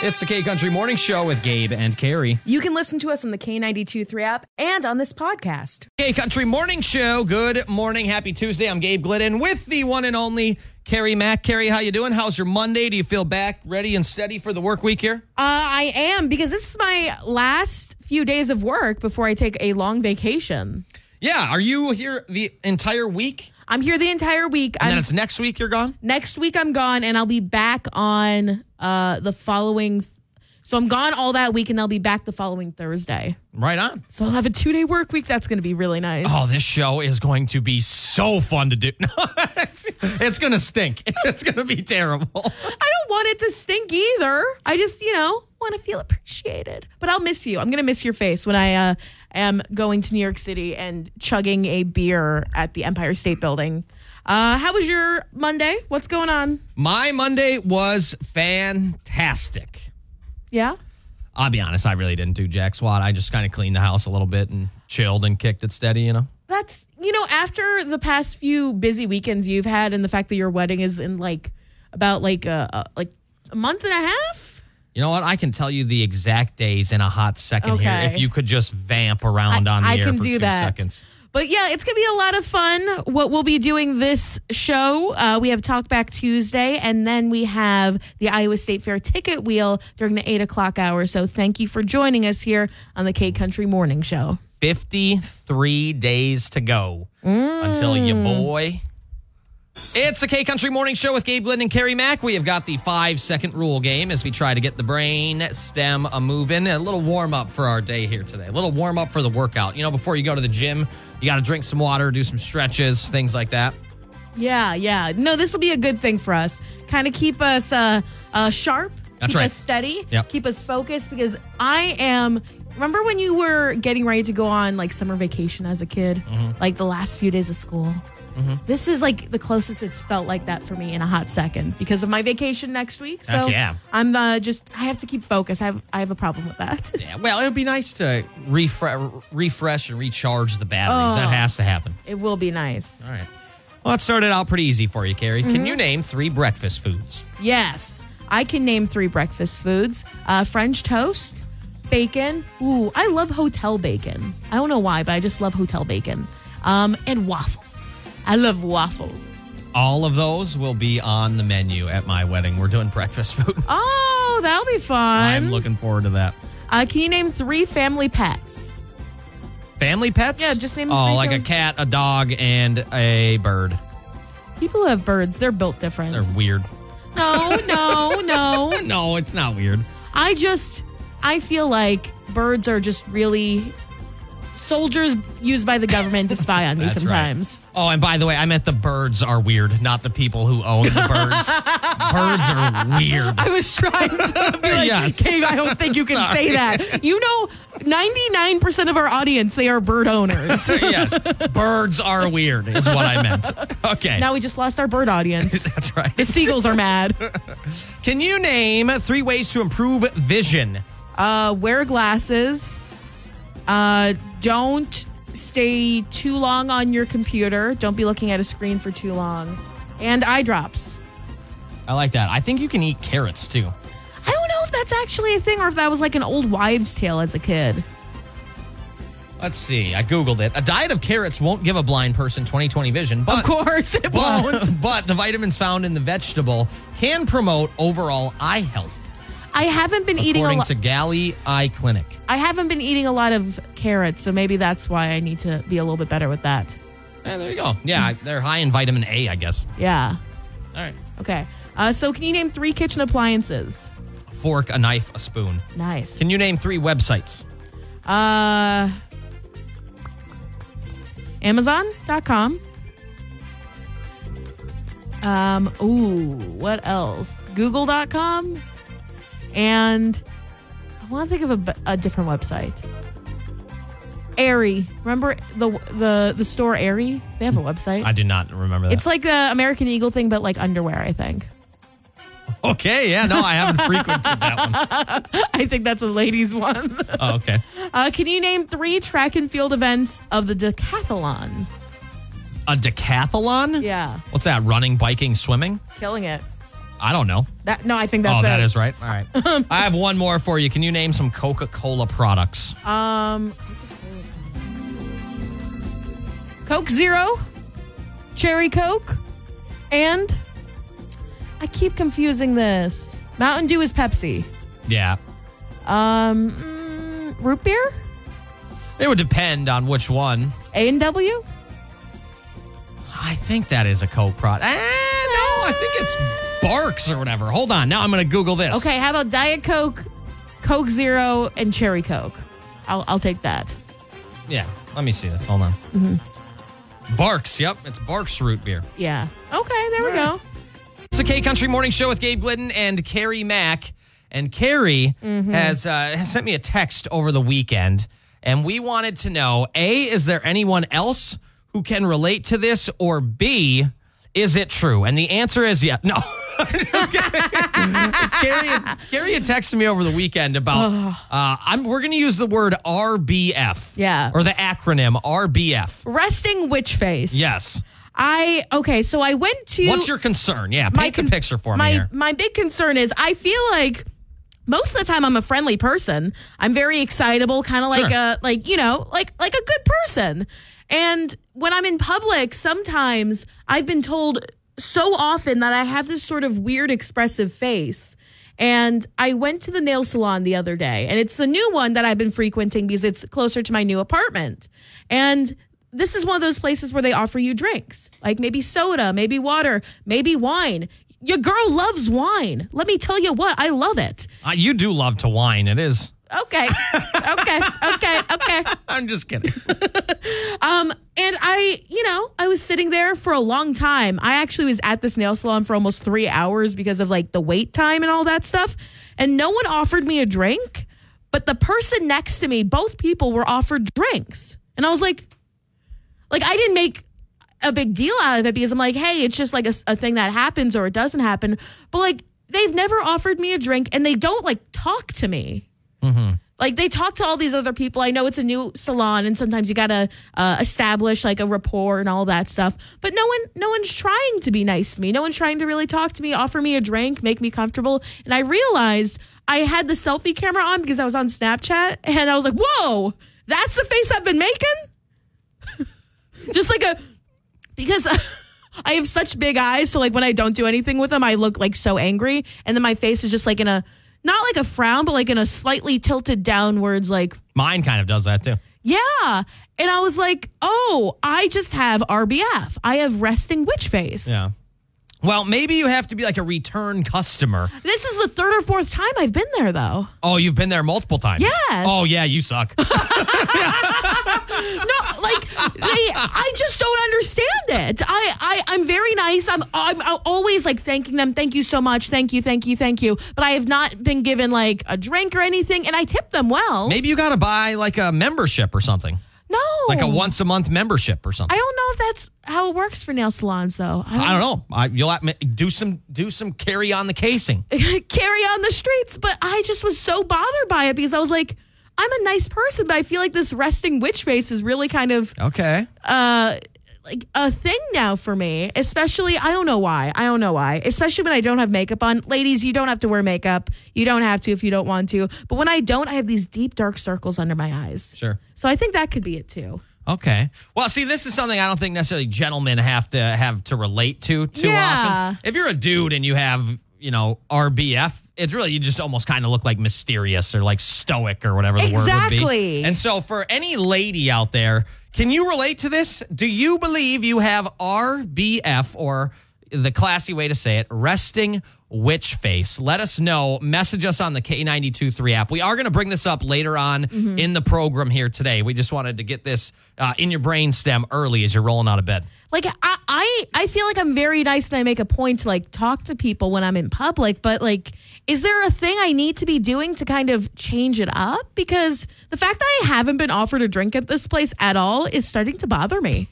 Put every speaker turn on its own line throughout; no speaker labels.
It's the K Country Morning Show with Gabe and Carrie.
You can listen to us on the K92 3 app and on this podcast.
K Country Morning Show. Good morning. Happy Tuesday. I'm Gabe Glidden with the one and only Carrie Mack. Carrie, how you doing? How's your Monday? Do you feel back, ready and steady for the work week here?
Uh, I am because this is my last few days of work before I take a long vacation.
Yeah. Are you here the entire week?
I'm here the entire week.
And
I'm,
then it's next week you're gone?
next week I'm gone and I'll be back on uh, the following. So I'm gone all that week and I'll be back the following Thursday.
Right on.
So I'll have a two day work week. That's going to be really nice.
Oh, this show is going to be so fun to do. it's going to stink. It's going to be terrible.
I don't want it to stink either. I just, you know, want to feel appreciated. But I'll miss you. I'm going to miss your face when I uh, am going to New York City and chugging a beer at the Empire State Building. Uh, how was your Monday? What's going on?
My Monday was fantastic.
Yeah.
I'll be honest, I really didn't do jack squat. I just kind of cleaned the house a little bit and chilled and kicked it steady, you know?
That's, you know, after the past few busy weekends you've had and the fact that your wedding is in like about like a, a like a month and a half.
You know what? I can tell you the exact days in a hot second here if you could just vamp around
I-
on the
I
air
can
for
do
two
that.
seconds.
But yeah, it's going to be a lot of fun. What we'll be doing this show, uh, we have Talkback Tuesday, and then we have the Iowa State Fair ticket wheel during the eight o'clock hour. So thank you for joining us here on the K Country Morning Show.
53 days to go until
Mm.
you boy. It's a K Country Morning Show with Gabe Lind and Carrie Mack. We have got the five second rule game as we try to get the brain stem a moving. A little warm up for our day here today. A little warm up for the workout. You know, before you go to the gym, you got to drink some water, do some stretches, things like that.
Yeah, yeah. No, this will be a good thing for us. Kind of keep us uh, uh, sharp,
That's
keep
right.
us steady,
Yep.
keep us focused because I am. Remember when you were getting ready to go on like summer vacation as a kid,
Mm-hmm.
like the last few days of school? This is like the closest it's felt like that for me in a hot second because of my vacation next week. So
Heck yeah.
I'm uh, just I have to keep focused. I have I have a problem with that.
Yeah, well, it would be nice to refresh, refresh and recharge the batteries.
Oh.
That has to happen.
it will be nice.
All right. Well, it started out pretty easy for you, Carrie. Can
Mm-hmm.
you name three breakfast foods?
Yes, I can name three breakfast foods: uh, French toast, bacon. Ooh, I love hotel bacon. I don't know why, but I just love hotel bacon. Um, and waffles. I love waffles.
All of those will be on the menu at my wedding. We're doing breakfast food.
Oh, that'll be fun.
I'm looking forward to that.
Uh, can you name three family pets?
Family pets?
Yeah, just name
Oh,
three
like a cat, a dog, and a bird.
People who have birds, they're built different.
They're weird.
No, no, no.
No, it's not weird.
I just I feel like birds are just really soldiers used by the government to spy on me
That's right.
sometimes.
Oh, and by the way, I meant the birds are weird, not the people who own the birds. birds are weird.
I was trying to be like,
Yes.
Kate, I don't think you can say that. You know, 99% of our audience, they are bird owners.
yes, birds are weird, is what I meant. Okay.
now we just lost our bird audience.
That's right.
The seagulls are mad.
Can you name three ways to improve vision?
Uh, wear glasses. Uh, don't stay too long on your computer. Don't be looking at a screen for too long. And eye drops.
I like that. I think you can eat carrots too.
I don't know if that's actually a thing or if that was like an old wives' tale as a kid.
Let's see. I googled it. A diet of carrots won't give a blind person 20/20 vision, but
Of course, it won't.
but, but the vitamins found in the vegetable can promote overall eye health,
I haven't been eating a
according
lot.
to Galley Eye Clinic.
I haven't been eating a lot of carrots, so maybe that's why I need to be a little bit better with that.
Eh, there you go. Yeah, they're high in vitamin A, I guess.
Yeah.
All right.
Okay. Uh, so, can you name three kitchen appliances?
A fork, a knife, a spoon.
Nice.
Can you name three websites?
Uh, Amazon.com. Um, ooh, what else? Google.com. And I want to think of a different website. Aerie. Remember the the the store Aerie? They have a website.
I do not remember that.
it's like the American Eagle thing, but like underwear, I think.
okay, yeah, no, I haven't frequented that one.
I think that's a ladies' one.
Oh, okay.
Uh, can you name three track and field events of the decathlon?
A decathlon?
Yeah,
What's that? Running, biking, swimming?
killing it.
I don't know.
That no, I think that's
oh,
it.
that is right. All right. I have one more for you. Can you name some Coca Cola products?
Um, Coke Zero, Cherry Coke, and I keep confusing this. Mountain Dew is Pepsi.
Yeah.
Um, mm, root beer,
It would depend on which one.
A and W.
I think that is a Coke product. Eh, no, I think it's Barq's or whatever. Hold on. Now I'm going to Google this.
Okay, how about Diet Coke, Coke Zero, and Cherry Coke? I'll I'll take that.
Yeah. Let me see this. Hold on.
Mm-hmm.
Barq's. Yep. It's Barq's root beer.
Yeah. Okay, there we go.
It's the K Country Morning Show with Gabe Glidden and Carrie Mack. And Carrie
Mm-hmm.
has, uh, has sent me a text over the weekend, and we wanted to know A, is there anyone else who can relate to this? Or B, is it true? And the answer is yeah. No. Carrie, had- had texted me over the weekend about uh, I'm we're gonna use the word RBF.
Yeah.
Or the acronym RBF.
Resting witch face.
Yes.
I okay, so I went to
What's your concern? Yeah,
my
paint the picture for
my,
me here.
My big concern is I feel like most of the time I'm a friendly person. I'm very excitable, kind of like
Sure.
a like you know like like a good person. And when I'm in public, sometimes I've been told so often that I have this sort of weird expressive face. And I went to the nail salon the other day, and it's the new one that I've been frequenting because it's closer to my new apartment. And this is one of those places where they offer you drinks, like maybe soda, maybe water, maybe wine. Your girl loves wine. Let me tell you what, I love it.
Uh, you do love to wine. It is.
Okay. Okay. Okay. Okay.
I'm just kidding.
Um, and I, you know, I was sitting there for a long time. I actually was at this nail salon for almost three hours because of like the wait time and all that stuff. And no one offered me a drink, but the person next to me, both people were offered drinks. And I was like, like, I didn't make a big deal out of it because I'm like, hey, it's just like a, a thing that happens or it doesn't happen. But like, they've never offered me a drink and they don't like talk to me. Like they talk to all these other people. I know it's a new salon, and sometimes you gotta uh, establish like a rapport and all that stuff. But no one, no one's trying to be nice to me. No one's trying to really talk to me, offer me a drink, make me comfortable. And I realized I had the selfie camera on because I was on Snapchat, and I was like, "Whoa, that's the face I've been making." Just like a because. I have such big eyes, so like when I don't do anything with them, I look like so angry, and then my face is just like in a not like a frown, but like in a slightly tilted downwards, like
Mine kind of does that too.
yeah. And I was like, oh, I just have RBF. I have resting witch face.
Yeah. Well, maybe you have to be like a return customer.
This is the third or fourth time I've been there, though.
Oh, you've been there multiple times.
Yes.
Oh, yeah, you suck.
No, like they, I just don't understand it. I, I, I'm very nice. I'm, I'm, I'm always like thanking them. Thank you so much. Thank you, thank you, thank you. But I have not been given like a drink or anything, and I tip them well.
maybe you got to buy like a membership or something, like a once a month membership or something.
I don't know if that's how it works for nail salons, though.
I don't know. I, you'll have, do some do some carry on the casing.
carry on the streets. But I just was so bothered by it because I was like, I'm a nice person, but I feel like this resting witch face is really kind of
Okay.
uh like a thing now for me. Especially I don't know why. I don't know why. Especially when I don't have makeup on. Ladies, you don't have to wear makeup. You don't have to if you don't want to. But when I don't, I have these deep dark circles under my eyes.
Sure.
So I think that could be it too.
Okay. Well, see, this is something I don't think necessarily gentlemen have to have to relate to too
Yeah.
often. If you're a dude and you have, you know, RBF, it's really you just almost kind of look like mysterious or like stoic or whatever the word would
Exactly.
be. And so, for any lady out there, can you relate to this? Do you believe you have RBF or the classy way to say it, resting witch face? Let us know. Message us on the K923 app. We are going to bring this up later on
Mm-hmm.
in the program here today. We just wanted to get this uh, in your brain stem early as you're rolling out of bed.
like I, I I feel like I'm very nice and I make a point to like talk to people when I'm in public, but like is there a thing I need to be doing to kind of change it up? Because the fact that I haven't been offered a drink at this place at all is starting to bother me.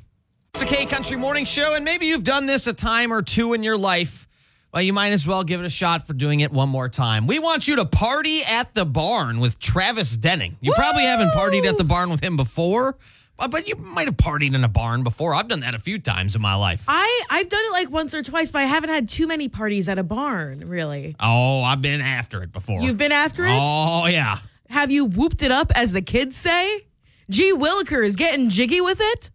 It's the K Country Morning Show, and maybe you've done this a time or two in your life. Well, you might as well give it a shot for doing it one more time. We want you to party at the barn with Travis Denning. You probably haven't partied at the barn with him before, But you might have partied in a barn before. I've done that a few times in my life.
I I've done it like once or twice, but I haven't had too many parties at a barn. Really,
Oh, I've been after it before.
you've been after it.
Oh yeah.
Have you whooped it up, as the kids say? G. Williker is getting jiggy with it.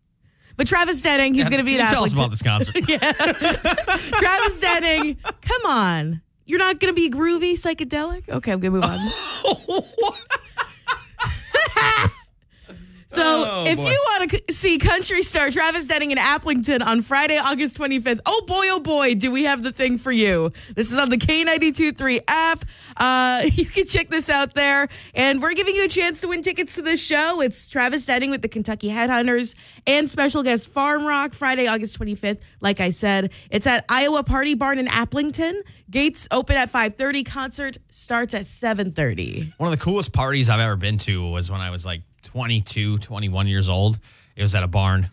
But Travis Denning, he's going to be at
Tell us about this concert.
Travis Denning, come on. You're not going to be groovy, psychedelic? Okay, I'm going to move on. So,
Oh,
if
boy.
you want to see country star Travis Denning in Aplington on Friday, August 25th, oh boy, oh boy, do we have the thing for you. This is on the K923 app. Uh, you can check this out there. And we're giving you a chance to win tickets to this show. It's Travis Denning with the Kentucky Headhunters and special guest Farm Rock, Friday, August 25th. Like I said, it's at Iowa Party Barn in Aplington. Gates open at 5.30. Concert starts at 7.30.
One of the coolest parties I've ever been to was when I was like 22, 21 years old. It was at a barn.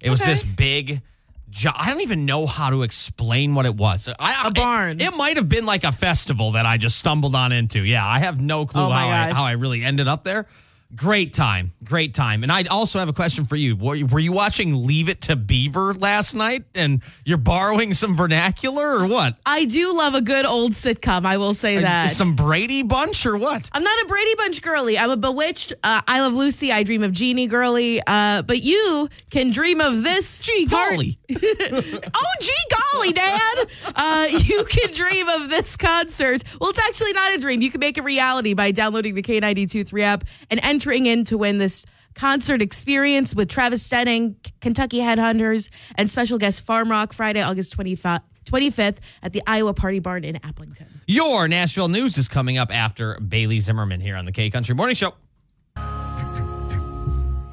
It was
Okay.
this big. jo- I don't even know how to explain what it was. I,
A barn.
It, it might have been like a festival that I just stumbled on into. Yeah, I have no clue
Oh my
how I,
gosh.
how I really ended up there. Great time, great time. And I also have a question for you. Were, you- were you watching Leave It to Beaver last night, and you're borrowing some vernacular or what?
I do love a good old sitcom, I will say that.
Some Brady Bunch or what?
I'm not a Brady Bunch girly. I'm a Bewitched, uh, I Love Lucy, I Dream of Jeannie girly. Uh, but you can dream of this.
Gee
part-
golly.
oh, gee golly, Dad. Uh, you can dream of this concert. Well, it's actually not a dream. You can make it reality by downloading the K92 3 app and entering in to win this concert experience with Travis Denning, Kentucky Headhunters, and special guest Farm Rock Friday, August 25th. 25th at the Iowa Party Barn in Aplington.
Your Nashville news is coming up after Bailey Zimmerman here on the K Country Morning Show.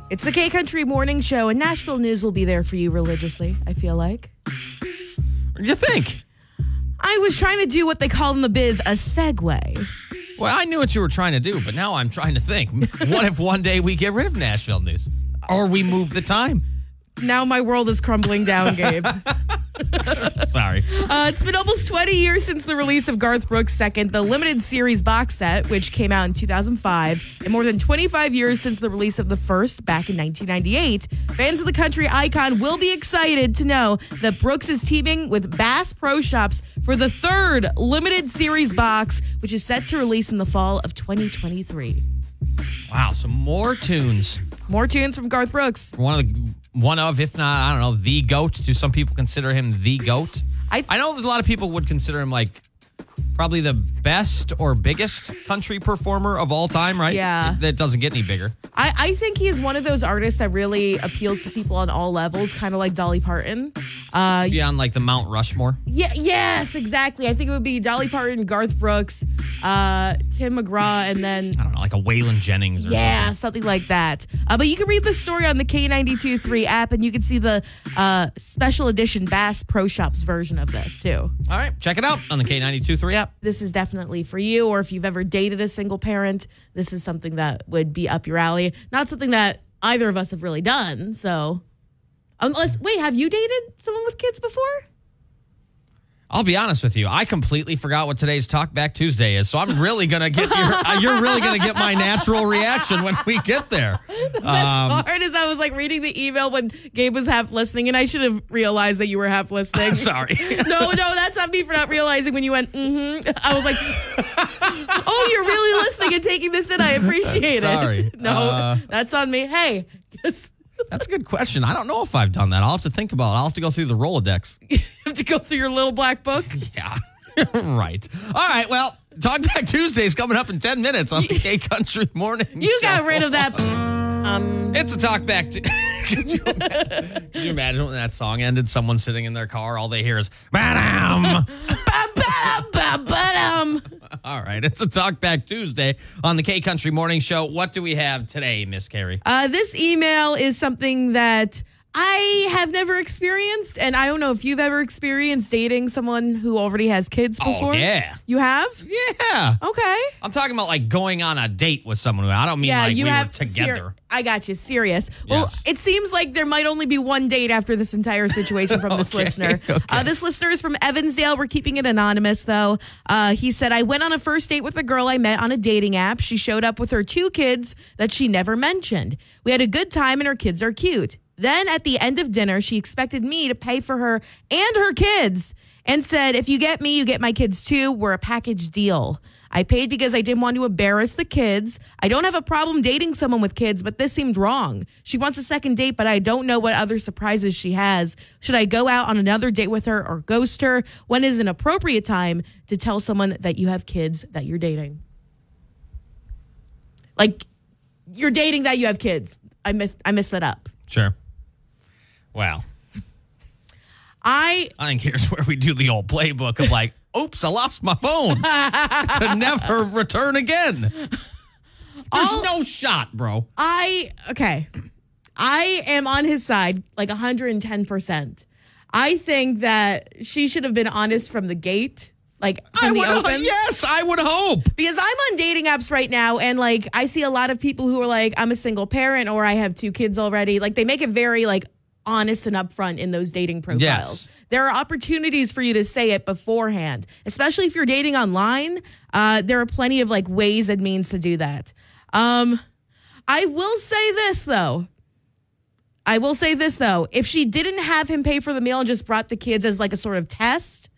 It's the K Country Morning Show, and Nashville News will be there for you religiously, I feel like.
You think?
I was trying to do what they call in the biz a segue.
Well, I knew what you were trying to do, but now I'm trying to think. what if one day we get rid of Nashville news? Or we move the time?
Now my world is crumbling down, Gabe.
Sorry.
Uh, it's been almost 20 years since the release of Garth Brooks' second, the limited series box set, which came out in 2005, and more than 25 years since the release of the first back in 1998. Fans of the country icon will be excited to know that Brooks is teaming with Bass Pro Shops for the third limited series box, which is set to release in the fall of 2023.
Wow, some more tunes.
More tunes from Garth Brooks.
One of the one of, if not, I don't know, the goat. Do some people consider him the goat?
I-
I know a lot of people would consider him like probably the best or biggest country performer of all time, right?
Yeah.
That doesn't get any bigger.
I, I think he is one of those artists that really appeals to people on all levels, kind of like Dolly Parton. Uh,
Be on like the Mount Rushmore.
Yeah, yes, exactly. I think it would be Dolly Parton, Garth Brooks, uh, Tim McGraw, and then
I don't know, like a Waylon Jennings or
yeah,
something.
something like that. Uh, but you can read the story on the K92 3 app, and you can see the uh, special edition Bass Pro Shops version of this too.
All right, check it out on the K92 3 app.
This is definitely for you, or if you've ever dated a single parent, this is something that would be up your alley. Not something that either of us have really done. So, unless wait, have you dated someone with kids before?
I'll be honest with you. I completely forgot what today's Talk Back Tuesday is, so I'm really gonna get your. uh, you're really gonna get my natural reaction when we get there.
That's
Um,
hard as I was like reading the email when Gabe was half listening, and I should have realized that you were half listening.
Sorry.
no, no, that's on me for not realizing when you went, mm-hmm. I was like, oh, you're really listening and taking this in. I appreciate it. No,
Uh,
that's on me. Hey,
That's a good question. I don't know if I've done that. I'll have to think about it. I'll have to go through the Rolodex.
you have to go through your little black book.
Yeah. right. All right. Well, Talk Back Tuesday is coming up in 10 minutes on the K Country Morning.
You got rid of that. Um,
It's a Talk Back. Tu- could, you imagine, could you imagine when that song ended? Someone sitting in their car, all they hear is, Ba-dum.
ba-ba-da-ba-ba-dum.
All right. It's a Talk Back Tuesday on the K Country Morning Show. What do we have today, Miss Carrie?
Uh, this email is something that I have never experienced, and I don't know if you've ever experienced dating someone who already has kids before.
Oh,
before.
yeah.
You have?
Yeah.
Okay.
I'm talking about like going on a date with someone. I don't mean
yeah,
like
you
we
have
were together.
ser- I got you. Serious. Well, it seems like there might only be one date after this entire situation from this
Okay,
listener.
okay.
Uh, this listener is from Evansdale. We're keeping it anonymous, though. Uh, he said, I went on a first date with a girl I met on a dating app. She showed up with her two kids that she never mentioned. We had a good time, and her kids are cute. Then at the end of dinner, she expected me to pay for her and her kids and said, If you get me, you get my kids too. We're a package deal. I paid because I didn't want to embarrass the kids. I don't have a problem dating someone with kids, but this seemed wrong. She wants a second date, but I don't know what other surprises she has. Should I go out on another date with her or ghost her? When is an appropriate time to tell someone that you have kids that you're dating? Like you're dating that you have kids. I missed I missed that up.
Sure. Well,
I
I think here's where we do the old playbook of like, oops, I lost my phone to never return again. There's no shot, bro.
I okay. I am on his side like 110%. I think that she should have been honest from the gate, like
I
the
would, uh,
open.
yes, I would hope.
Because I'm on dating apps right now and like I see a lot of people who are like I'm a single parent or I have two kids already. Like they make it very like honest and upfront in those dating profiles.
Yes.
There are opportunities for you to say it beforehand, especially if you're dating online. Uh, there are plenty of like ways and means to do that. Um, I will say this though. I will say this though. If she didn't have him pay for the meal and just brought the kids as like a sort of test,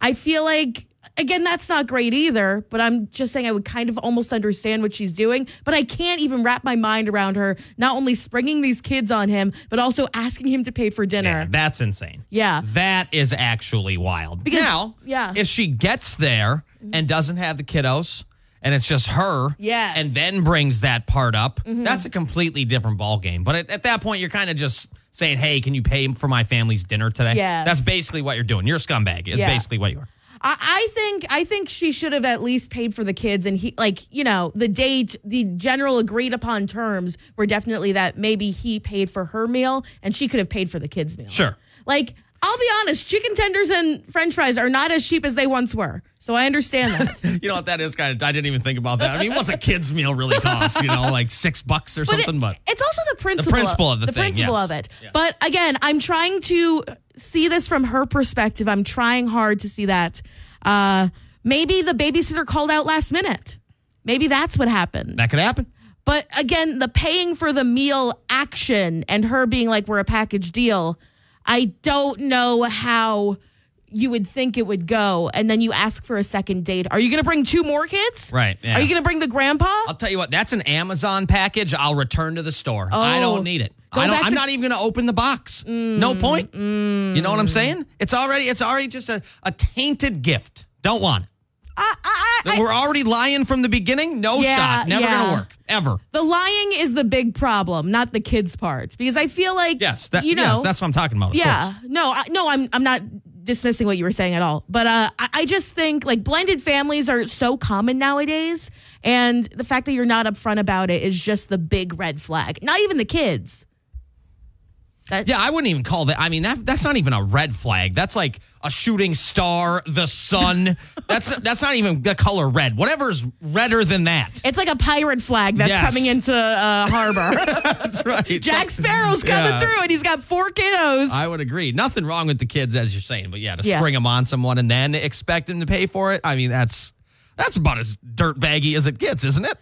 I feel like again that's not great either, but I'm just saying I would kind of almost understand what she's doing, but I can't even wrap my mind around her not only springing these kids on him, but also asking him to pay for
Yeah,
dinner.
that's insane.
Yeah.
That is actually wild.
Because-
now,
yeah.
if she gets there and doesn't have the kiddos and it's just her,
Yes. Mm-hmm.
and then brings that part up, that's a completely different ball game. But at, at that point, you're kind of just saying, "Hey, can you pay for my family's dinner today?"
Yes.
that's basically what you're doing. You're a scumbag. Is
Yeah.
basically what you are.
I, I think I think she should have at least paid for the kids and he like you know the date the general agreed upon terms were definitely that maybe he paid for her meal and she could have paid for the kids meal.
Sure.
Like I'll be honest, chicken tenders and French fries are not as cheap as they once were, so I understand that.
You know what that is? Kind of. I didn't even think about that. I mean, what's a kid's meal really cost? You know, like six bucks or
But it-
something. But
it's also the principle, The
principle of the
the
thing,
principle
yes.
of it.
Yeah.
But again, I'm trying to see this from her perspective. I'm trying hard to see that. Uh, maybe the babysitter called out last minute. Maybe that's what happened.
that could happen.
But again, the paying for the meal action and her being like, we're a package deal, I don't know how you would think it would go. And then you ask for a second date. Are you going to bring two more kids?
Right, yeah.
Are you going to bring the grandpa?
I'll tell you what, that's an Amazon package. I'll return to the store. I
Oh.
don't need it.
Go
I don't,
back
I'm
to-
not even going to open the box. Mm, no point. Mm. You know what I'm saying? It's already it's already just a, a tainted gift. Don't want it.
I, I, I,
We're already lying from the beginning. No
Yeah,
shot. Never
yeah.
going to work. Ever.
The lying is the big problem, not the kids part. Because I feel like
Yes. That,
you know,
yes, that's what I'm talking about.
Yeah,
course.
no, I, no, I'm I'm not dismissing what you were saying at all. But uh, I, I just think like blended families are so common nowadays, and the fact that you're not upfront about it is just the big red flag. Not even the kids. That,
Yeah, I wouldn't even call that. I mean, that that's not even a red flag. That's like a shooting star, the sun. that's that's not even the color red. Whatever's redder than that.
It's like a pirate flag that's
Yes.
coming into uh, harbor.
That's right.
Jack Sparrow's coming
Yeah.
through, and he's got four kiddos.
I would agree. Nothing wrong with the kids, as you're saying, but yeah, to
Yeah.
spring them on someone and then expect them to pay for it. I mean, that's that's about as dirtbaggy as it gets, isn't it?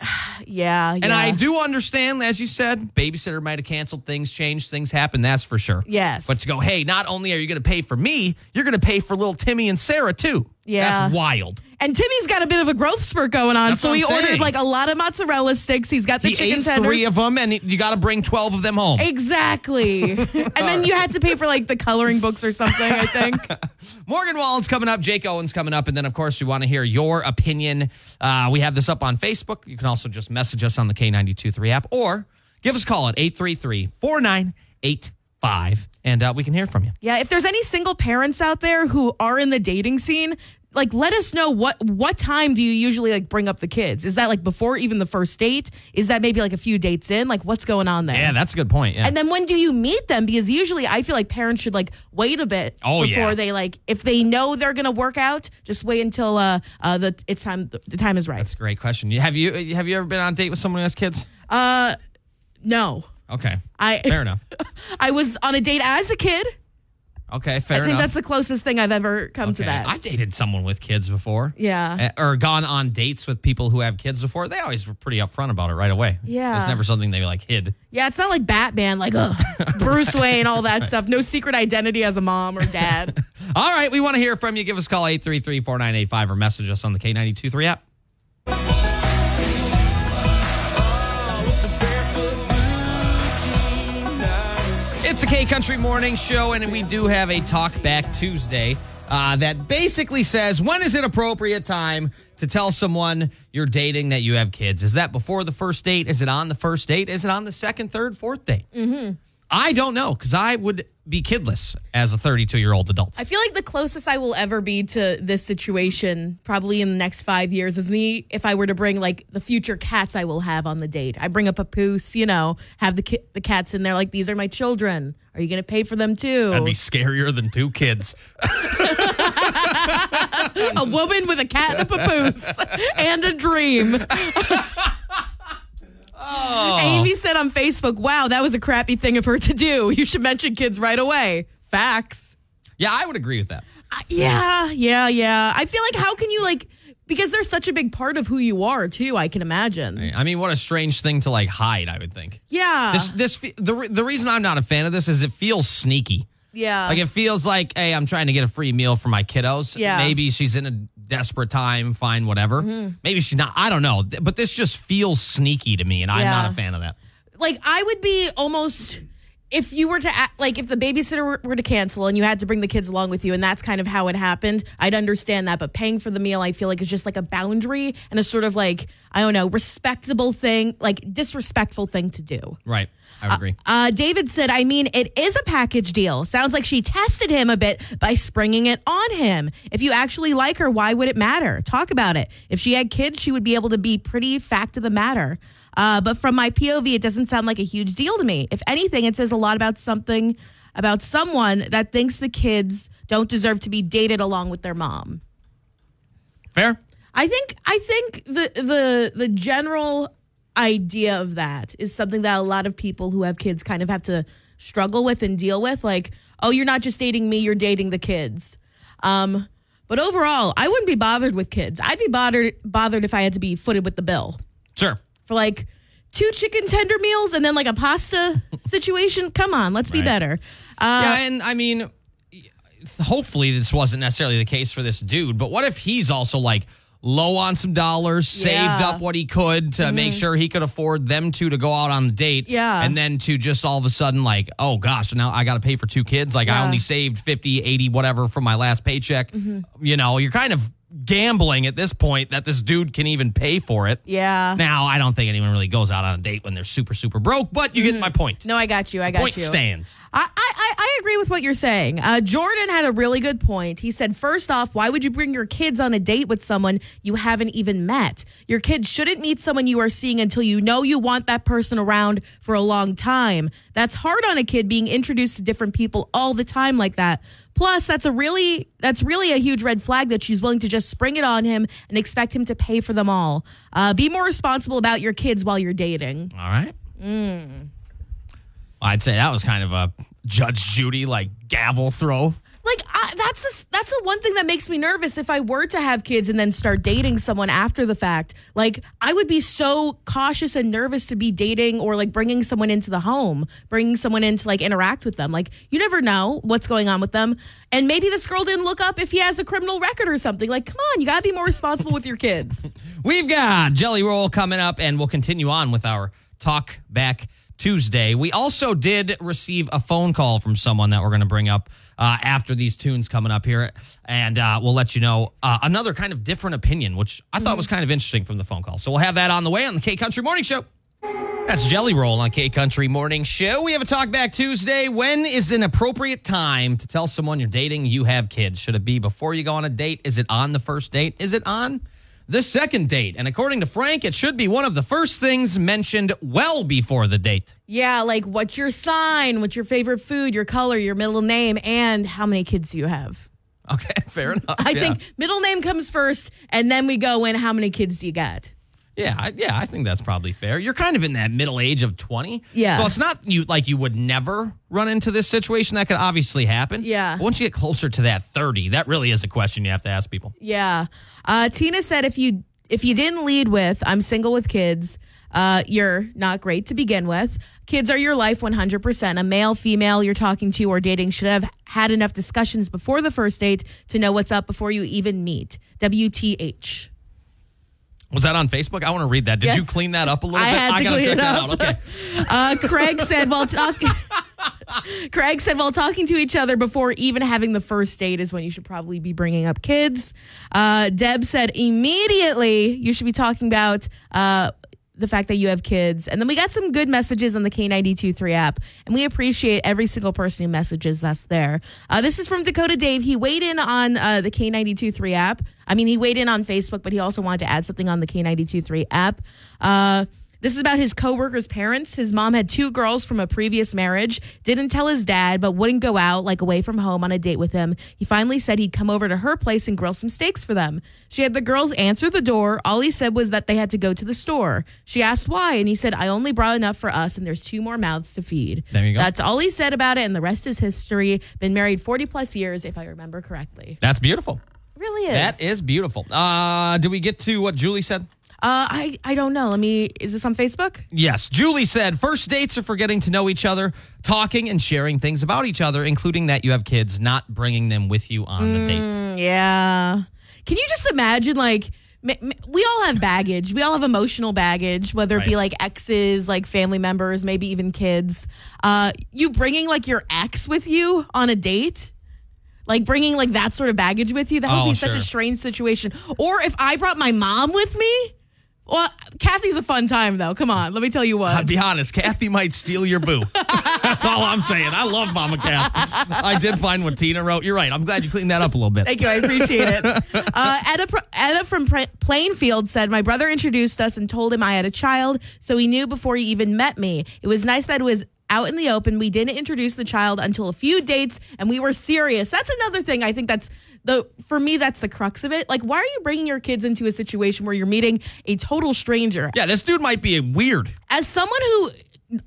yeah,
And
yeah.
I do understand, as you said, babysitter might have canceled things, changed things, happened. That's for sure.
Yes.
But to go, hey, not only are you going to pay for me, you're going to pay for little Timmy and Sarah too.
Yeah.
That's wild.
And Timmy's got a bit of a growth spurt going on,
That's
so he
I'm
ordered like a lot of mozzarella sticks. He's got the
He
chicken tenders.
three of them, and you got to bring 12 of them home.
Exactly. and then you had to pay for like the coloring books or something, I think.
Morgan Wallen's coming up. Jake Owen's coming up. And then, of course, we want to hear your opinion. Uh, we have this up on Facebook. You can also just message us on the K923 app or give us a call at 833 4985 and uh, we can hear from you.
Yeah, if there's any single parents out there who are in the dating scene, like let us know what what time do you usually like bring up the kids? Is that like before even the first date? Is that maybe like a few dates in? Like what's going on there?
Yeah, that's a good point. Yeah.
And then when do you meet them? Because usually I feel like parents should like wait a bit
Oh,
before
yeah.
they like if they know they're gonna work out, just wait until uh uh the it's time the time is right.
that's a great question. Have you have you ever been on a date with someone who has kids?
Uh no.
Okay,
I
fair enough.
I was on a date as a kid.
Okay, fair enough.
I think
enough.
that's the closest thing I've ever come to that.
I've dated someone with kids before.
yeah.
Uh, or gone on dates with people who have kids before. They always were pretty upfront about it right away.
Yeah.
it's never something they like hid.
Yeah, it's not like Batman, like ugh, Bruce Wayne, all that stuff. No secret identity as a mom or dad.
All right, we want to hear from you. Give us a call 833-4985 or message us on the K923 app. It's a K Country Morning Show, and we do have a Talk Back Tuesday uh, that basically says when is it appropriate time to tell someone you're dating that you have kids? Is that before the first date? Is it on the first date? Is it on the second, third, fourth date? Mm-hmm. I don't know because I would be kidless as a 32 year old adult.
I feel like the closest I will ever be to this situation, probably in the next five years, is me if I were to bring like the future cats I will have on the date. I bring a papoose, you know, have the ki- the cats in there like these are my children. Are you going to pay for them too?
That'd be scarier than two kids.
a woman with a cat and a papoose and a dream.
Oh.
Amy said on Facebook, "Wow, that was a crappy thing of her to do. You should mention kids right away." Facts.
Yeah, I would agree with that.
Uh, yeah, yeah, yeah. I feel like how can you like because they're such a big part of who you are too. I can imagine.
I mean, what a strange thing to like hide, I would think.
Yeah,
This, this, the, the reason I'm not a fan of this is it feels sneaky.
Yeah.
Like it feels like, hey, I'm trying to get a free meal for my kiddos.
Yeah. Mm-hmm.
Maybe she's in a desperate time, fine, whatever. Maybe she's not. I don't know. But this just feels sneaky to me, and I'm
Yeah.
not a fan of that.
like I would be almost if you were to act, like if the babysitter were, were to cancel and you had to bring the kids along with you and that's kind of how it happened i'd understand that but paying for the meal i feel like is just like a boundary and a sort of like i don't know respectable thing like disrespectful thing to do
Right. I would agree.
uh, David said, I mean, it is a package deal. Sounds like she tested him a bit by springing it on him. If you actually like her, why would it matter? Talk about it. If she had kids, she would be able to be pretty fact of the matter. Uh, but from my POV, it doesn't sound like a huge deal to me. If anything, it says a lot about something, about someone that thinks the kids don't deserve to be dated along with their mom.
Fair?
I think I think the the the general idea of that is something that a lot of people who have kids kind of have to struggle with and deal with like oh you're not just dating me you're dating the kids. Um but overall I wouldn't be bothered with kids. I'd be bothered bothered if I had to be footed with the bill.
Sure.
for like two chicken tender meals and then like a pasta situation? Come on let's be better. Uh
yeah, and I mean, hopefully this wasn't necessarily the case for this dude, but what if he's also like low on some dollars, saved
Yeah. Mm-hmm.
up what he could to make sure he could afford them two to go out on the date?
Yeah.
And then to just all of a sudden, like, oh gosh, now I got to pay for two kids. Like, I only saved 50, 80, whatever from my last paycheck.
Mm-hmm.
You know, you're kind of gambling at this point that this dude can even pay for it.
yeah
Now, I don't think anyone really goes out on a date when they're super, super broke, but you get my point.
Mm-hmm. no I got you I got
point
you Point
stands.
I, I, I agree with what you're saying. Uh, Jordan had a really good point. He said, first off, why would you bring your kids on a date with someone you haven't even met? Your kids shouldn't meet someone you are seeing until you know you want that person around for a long time. That's hard on a kid being introduced to different people all the time like that. Plus, that's a really that's really a huge red flag that she's willing to just spring it on him and expect him to pay for them all. Uh, be more responsible about your kids while you're dating.
All right.
Mm.
I'd say that was kind of a Judge Judy like gavel throw.
Like I, that's the, that's the one thing that makes me nervous if I were to have kids and then start dating someone after the fact. Like I would be so cautious and nervous to be dating or like bringing someone into the home, bringing someone in to like interact with them. Like you never know what's going on with them. And maybe this girl didn't look up if he has a criminal record or something. Like come on, you got to be more responsible with your kids.
We've got Jelly Roll coming up, and we'll continue on with our Talk Back Tuesday. We also did receive a phone call from someone that we're going to bring up uh, after these tunes coming up here, and uh, we'll let you know uh, another kind of different opinion, which I thought was kind of interesting from the phone call. So we'll have that on the way on the K Country Morning Show. That's Jelly Roll on K Country Morning Show. We have a Talk Back Tuesday. When is an appropriate time to tell someone you're dating you have kids? Should it be before you go on a date? Is it on the first date? Is it on the second date? And according to Frank, it should be one of the first things mentioned well before the date.
Yeah, like what's your sign? What's your favorite food? Your color? Your middle name? And how many kids do you have?
Okay, fair enough.
I
yeah.
think middle name comes first, and then we go in how many kids do you got?
Yeah, I, yeah, I think that's probably fair. You're kind of in that middle age of 20.
Yeah.
So it's not you like you would never run into this situation. That could obviously happen.
Yeah.
But once you get closer to that 30, that really is a question you have to ask people.
Yeah. Uh, Tina said if you if you didn't lead with I'm single with kids, uh, you're not great to begin with. Kids are your life 100%. A male, female you're talking to or dating should have had enough discussions before the first date to know what's up before you even meet. WTH.
Was that on Facebook? I want to read that. Did
Yes.
you clean that up a little
I
bit?
had to
gotta
clean
check
it
that out. Okay.
Uh, Craig said while talking. Craig said while talking to each other before even having the first date is when you should probably be bringing up kids. Uh, Deb said immediately you should be talking about uh, the fact that you have kids. And then we got some good messages on the K923 app, and we appreciate every single person who messages us there. Uh, this is from Dakota Dave. He weighed in on uh, the K923 app. I mean, he weighed in on Facebook, but he also wanted to add something on the K923 app. Uh, this is about his coworker's parents. His mom had two girls from a previous marriage, didn't tell his dad, but wouldn't go out, like away from home, on a date with him. He finally said he'd come over to her place and grill some steaks for them. She had the girls answer the door. All he said was that they had to go to the store. She asked why, and he said, I only brought enough for us, and there's two more mouths to feed.
There you go.
That's all he said about it, and the rest is history. Been married 40 plus years, if I remember correctly.
That's beautiful.
Really is.
That is beautiful. Uh, do we get to what Julie said?
Uh, I, I don't know. Let me, is this on Facebook?
Yes. Julie said first dates are for getting to know each other, talking and sharing things about each other, including that you have kids, not bringing them with you on the date.
Mm, Yeah. Can you just imagine, like, we all have baggage. We all have emotional baggage, whether it be like exes, like family members, maybe even kids. Uh, you bringing like your ex with you on a date, like bringing like that sort of baggage with you, that would
Oh,
be such
sure.
a strange situation. Or if I brought my mom with me, well, Kathy's a fun time though. Come on, let me tell you what.
I'll be honest, Kathy might steal your boo. That's all I'm saying. I love Mama Kath. I did find what Tina wrote. You're right. I'm glad you cleaned that up a little bit.
Thank you. I appreciate it. Uh, Edda from Plainfield said, My brother introduced us and told him I had a child, so he knew before he even met me. It was nice that it was out in the open. We didn't introduce the child until a few dates, and we were serious. That's another thing I think that's the for me that's the crux of it like why are you bringing your kids into a situation where you're meeting a total stranger
Yeah, this dude might be weird.
as someone who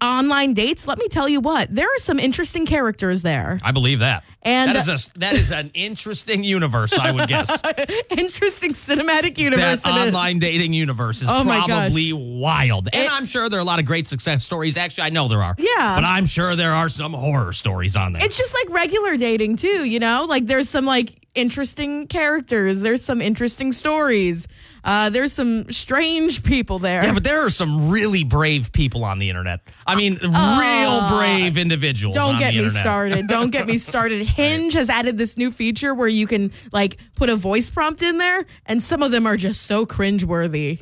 online dates let me tell you what there are some interesting characters there
I believe that.
And-
that is a that is an interesting universe, I would guess.
interesting cinematic universe
that
it is.
online dating universe is
Oh my gosh.
probably wild. And
It-
I'm sure there are a lot of great success stories. Actually, I know there are.
Yeah.
But I'm sure there are some horror stories on there.
it's just like regular dating too, you know? Like there's some like interesting characters, there's some interesting stories. Uh there's some strange people there.
yeah, but there are some really brave people on the internet. I mean, real brave individuals.
don't
on
get me
internet.
started. Don't get me started. Hinge has added this new feature where you can like put a voice prompt in there and some of them are just so cringeworthy.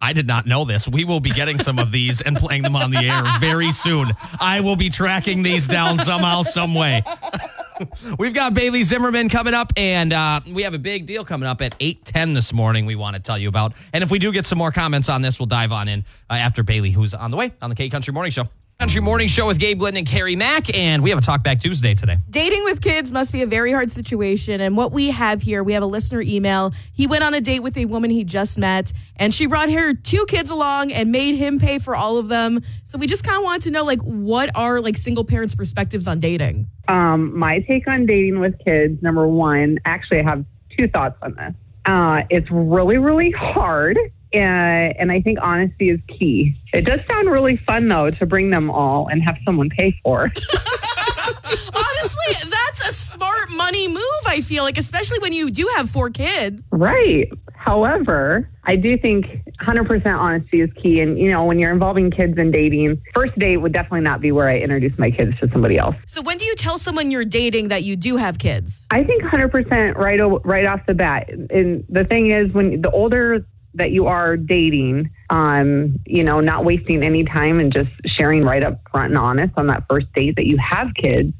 I did not know this. We will be getting some of these and playing them on the air very soon. I will be tracking these down somehow, some way. We've got Bailey Zimmerman coming up, and uh, we have a big deal coming up at eight ten this morning. We want to tell you about, and if we do get some more comments on this, we'll dive on in uh, after Bailey, who's on the way on the K Country Morning Show. Country Morning Show with Gabe Linden and Carrie Mack, and we have a Talk Back Tuesday today.
Dating with kids must be a very hard situation. And what we have here, we have a listener email. He went on a date with a woman he just met, and she brought her two kids along and made him pay for all of them. So we just kind of want to know, like, what are like single parents' perspectives on dating?
Um, my take on dating with kids, number one, actually, I have two thoughts on this. Uh, it's really, really hard. Uh, and I think honesty is key. It does sound really fun, though, to bring them all and have someone pay for.
Honestly, that's a smart money move, I feel like, especially when you do have four kids.
right. However, I do think 100% honesty is key. And, you know, when you're involving kids in dating, first date would definitely not be where I introduce my kids to somebody else.
So when do you tell someone you're dating that you do have kids?
I think 100% right right off the bat. And the thing is, when the older that you are dating, um, you know, not wasting any time and just sharing right up front and honest on that first date that you have kids,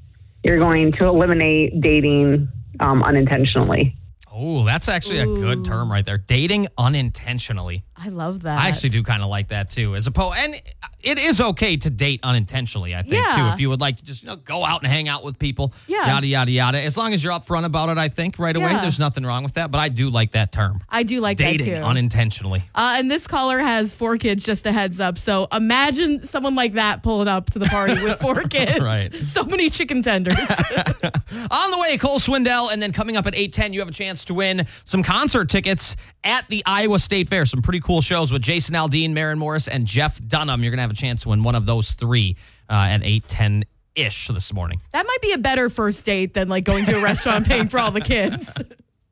you're going to eliminate dating um, unintentionally.
Oh, that's actually a good term right there. Dating unintentionally.
I love that.
I actually do kind of like that too. As opposed, and it is okay to date unintentionally. I think
Yeah.
too. If you would like to just you know go out and hang out with people,
Yeah.
yada yada yada. As long as you're upfront about it, I think right away
Yeah.
there's nothing wrong with that. But I do like that term,
I do like
dating
that too.
unintentionally.
Uh, and this caller has four kids, just a heads up. So imagine someone like that pulling up to the party with four kids.
Right.
So many chicken tenders.
On the way, Cole Swindell, and then coming up at 8:10, you have a chance to win some concert tickets at the Iowa State Fair. Some pretty cool shows with Jason Aldean, Maren Morris, and Jeff Dunham. You're gonna have a chance to win one of those three uh, at 8:10 ish this morning.
that might be a better first date than like going to a restaurant paying for all the kids.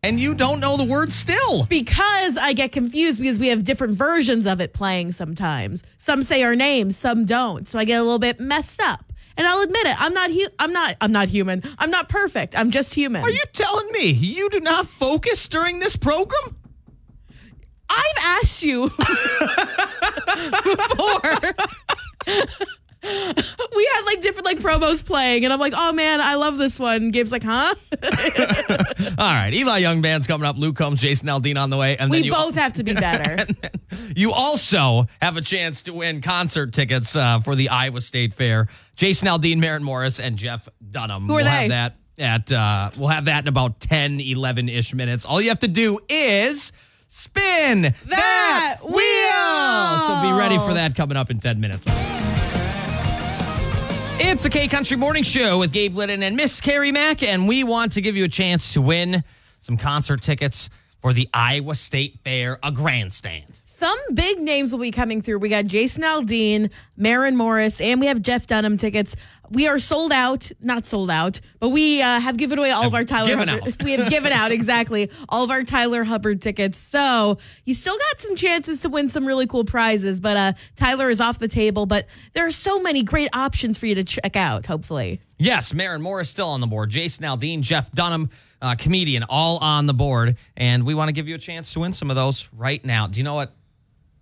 And you don't know the word still.
because I get confused because we have different versions of it playing sometimes. Some say our names, some don't. So I get a little bit messed up. And I'll admit it. I'm not hu- I'm not I'm not human. I'm not perfect. I'm just human.
Are you telling me you do not focus during this program?
Asked you before. we had like different like promos playing, and I'm like, oh man, I love this one. Gabe's like, huh?
All right, Eli Young band's coming up. Luke Combs, Jason Aldean on the way, and
We both have to be better.
You also have a chance to win concert tickets uh, for the Iowa State Fair. Jason Aldean, Maren Morris, and Jeff Dunham.
Who are
we'll
they?
Have that at uh, we'll have that in about 10, 11 ish minutes. All you have to do is spin that,
wheel.
So be ready for that coming up in 10 minutes. It's the K Country Morning Show with Gabe Glidden and Miss Carrie Mack, and we want to give you a chance to win some concert tickets for the Iowa State Fair, a grandstand.
Some big names will be coming through. We got Jason Aldean, Maren Morris, and we have Jeff Dunham tickets. We are sold out, not sold out, but we uh, have given away all of our Tyler
given
Hubbard.
out.
We have given out exactly all of our Tyler Hubbard tickets. So you still got some chances to win some really cool prizes. But uh, Tyler is off the table. But there are so many great options for you to check out. Hopefully,
Yes, Maren is still on the board. Jason Aldean, Jeff Dunham, uh, comedian, all on the board. And we want to give you a chance to win some of those right now. Do you know what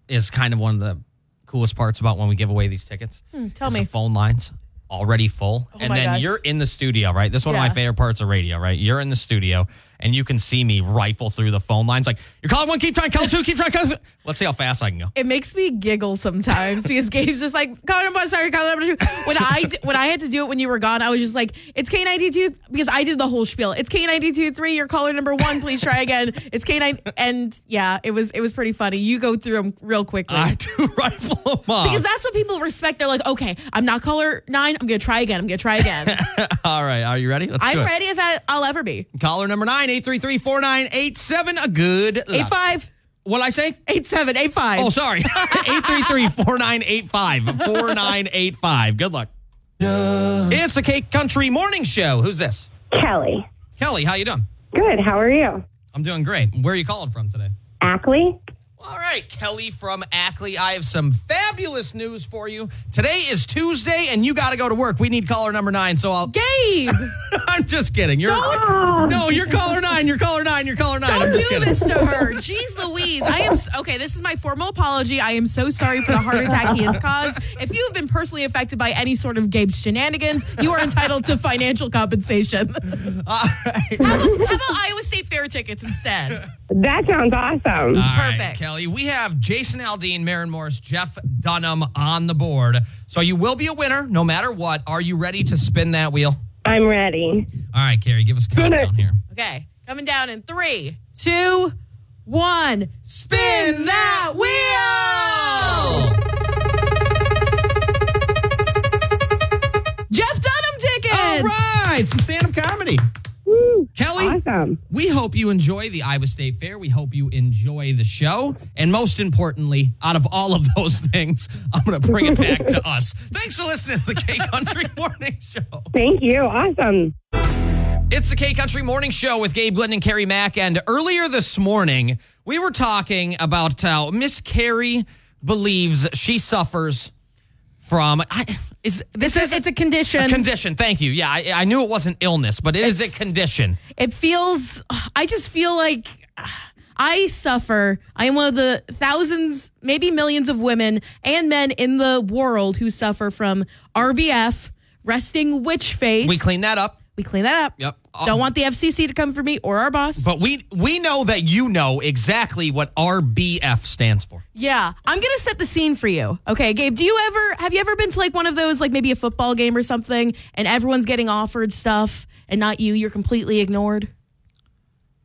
is kind of one of the coolest parts about when we give away these tickets?
Hmm, tell me.
The phone lines already full. Oh
and
then
gosh.
you're in the studio, right? This is one of my favorite parts of radio, right? You're in the studio and you can see me rifle through the phone lines like, you're calling one, keep trying, call two, keep trying, call two. Let's see how fast I can go.
it makes me giggle sometimes because Gabe's just like calling number one, sorry, calling number two. When I when I had to do it when you were gone, I was just like, it's K ninety two because I did the whole spiel. It's K ninety two three. Your caller number one. Please try again. It's K nine and yeah, it was it was pretty funny. You go through them real quickly.
I do rifle them up.
because that's what people respect. They're like, okay, I'm not caller nine. I'm gonna try again. I'm gonna try again.
all right, are you ready? Let's
I'm ready as I, I'll ever be.
Caller number nine, 833-4987. A good luck.
Eight five
What'd I say?
eight seven eight five.
Oh, sorry. 833-4985. 4985. Good luck. It's a K Country Morning Show. Who's this?
Kelly.
Kelly, how you doing?
Good. How are you?
I'm doing great. Where are you calling from today?
Ackley?
All right, Kelly from Ackley. I have some fabulous news for you. Today is Tuesday, and you got to go to work. We need caller number nine, so I'll.
Gabe,
I'm just kidding. You're no, you're caller nine. You're caller nine. You're caller nine. I'm
don't
just
do
kidding.
this to her. Jeez Louise. I am okay. This is my formal apology. I am so sorry for the heart attack he has caused. If you have been personally affected by any sort of Gabe shenanigans, you are entitled to financial compensation.
All right.
How about, how about Iowa State Fair tickets instead?
That sounds awesome.
All right,
Perfect.
Kelly. We have Jason Aldean, Maren Morris, Jeff Dunham on the board. So you will be a winner no matter what. Are you ready to spin that wheel?
I'm ready.
All right, Carrie, give us a countdown here.
Okay, coming down in three, two, one. Spin that wheel! Jeff Dunham tickets.
All right, some stand-up comedy.
Awesome.
we hope you enjoy the Iowa State Fair. We hope you enjoy the show. And most importantly, out of all of those things, I'm going to bring it back to us. Thanks for listening to the K Country Morning Show.
Thank you. Awesome.
It's the K Country Morning Show with Gabe Glidden and Carrie Mack. And earlier this morning, we were talking about how Miss Carrie believes she suffers from. I, is this
It's
is
a, it's a condition.
a condition? Thank you. Yeah, I, I knew it wasn't illness, but it is a condition.
it feels. I just feel like. I suffer. I am one of the thousands, maybe millions of women and men in the world who suffer from RBF, resting witch face.
We clean that up.
We clean that up.
Yep.
Uh, Don't want the FCC to come for me or our boss.
But we we know that you know exactly what RBF stands for.
Yeah, I'm gonna set the scene for you. Okay, Gabe, do you ever have you ever been to like one of those like maybe a football game or something, and everyone's getting offered stuff and not you? You're completely ignored.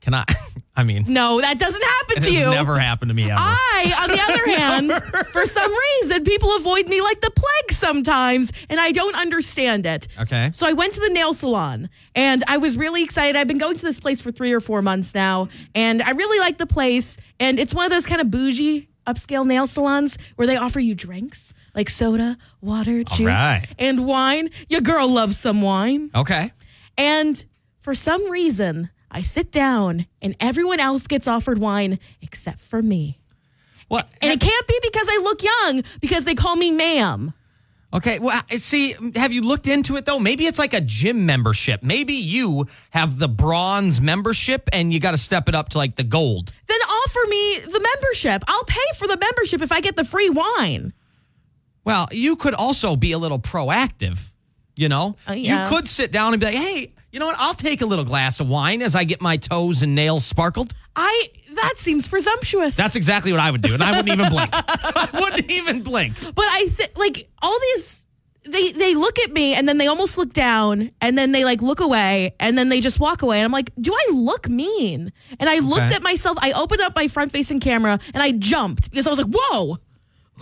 Can I? I mean,
No, that doesn't happen to you.
never happened to me ever.
I, on the other hand, for some reason, people avoid me like the plague sometimes, and I don't understand it.
Okay.
So I went to the nail salon, and I was really excited. I've been going to this place for three or four months now, and I really like the place. And it's one of those kind of bougie, upscale nail salons where they offer you drinks like soda, water, juice,
right.
and wine. Your girl loves some wine.
okay.
And for some reason, I sit down and everyone else gets offered wine except for me.
What?
And it can't be because I look young because they call me ma'am.
Okay. Well, see, have you looked into it though? Maybe it's like a gym membership. Maybe you have the bronze membership and you got to step it up to like the gold.
Then offer me the membership. I'll pay for the membership if I get the free wine.
Well, you could also be a little proactive, you know?
Uh, yeah.
You could sit down and be like, hey, you know what? I'll take a little glass of wine as I get my toes and nails sparkled.
I that seems presumptuous.
That's exactly what I would do. And I wouldn't even blink. I wouldn't even blink.
but I think like all these they they look at me and then they almost look down and then they like look away and then they just walk away and I'm like, do I look mean? And I looked
Okay.
at myself. I opened up my front facing camera and I jumped because I was like, whoa.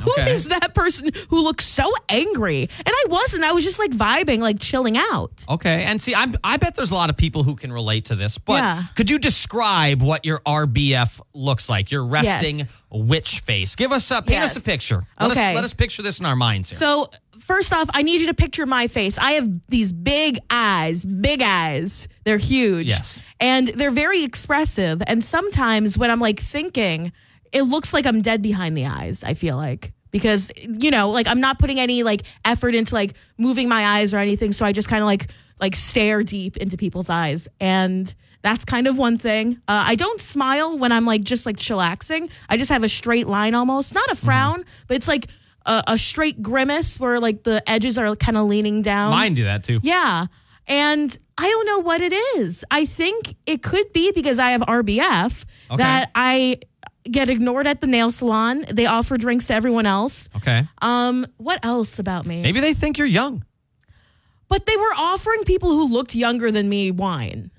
Who is that person who looks so angry? And I wasn't. I was just like vibing, like chilling out.
Okay. And see, I'm, I bet there's a lot of people who can relate to this, but
Yeah.
could you describe what your RBF looks like? Your resting
Yes.
witch face. Give us a, paint us a picture. Let
Okay.
Us, let us picture this in our minds here.
So, first off, I need you to picture my face. I have these big eyes, big eyes. They're huge.
Yes.
And they're very expressive. And sometimes when I'm like thinking, it looks like I'm dead behind the eyes, I feel like. Because, you know, like I'm not putting any like effort into like moving my eyes or anything. So I just kind of like like stare deep into people's eyes. And that's kind of one thing. Uh, I don't smile when I'm like just like chillaxing. I just have a straight line almost, not a frown, but it's like a, a straight grimace where like the edges are kind of leaning down.
Mine do that too.
Yeah. And I don't know what it is. I think it could be because I have RBF
Okay.
that I get ignored at the nail salon. They offer drinks to everyone else.
Okay.
Um, what else about me?
Maybe they think you're young.
But they were offering people who looked younger than me wine.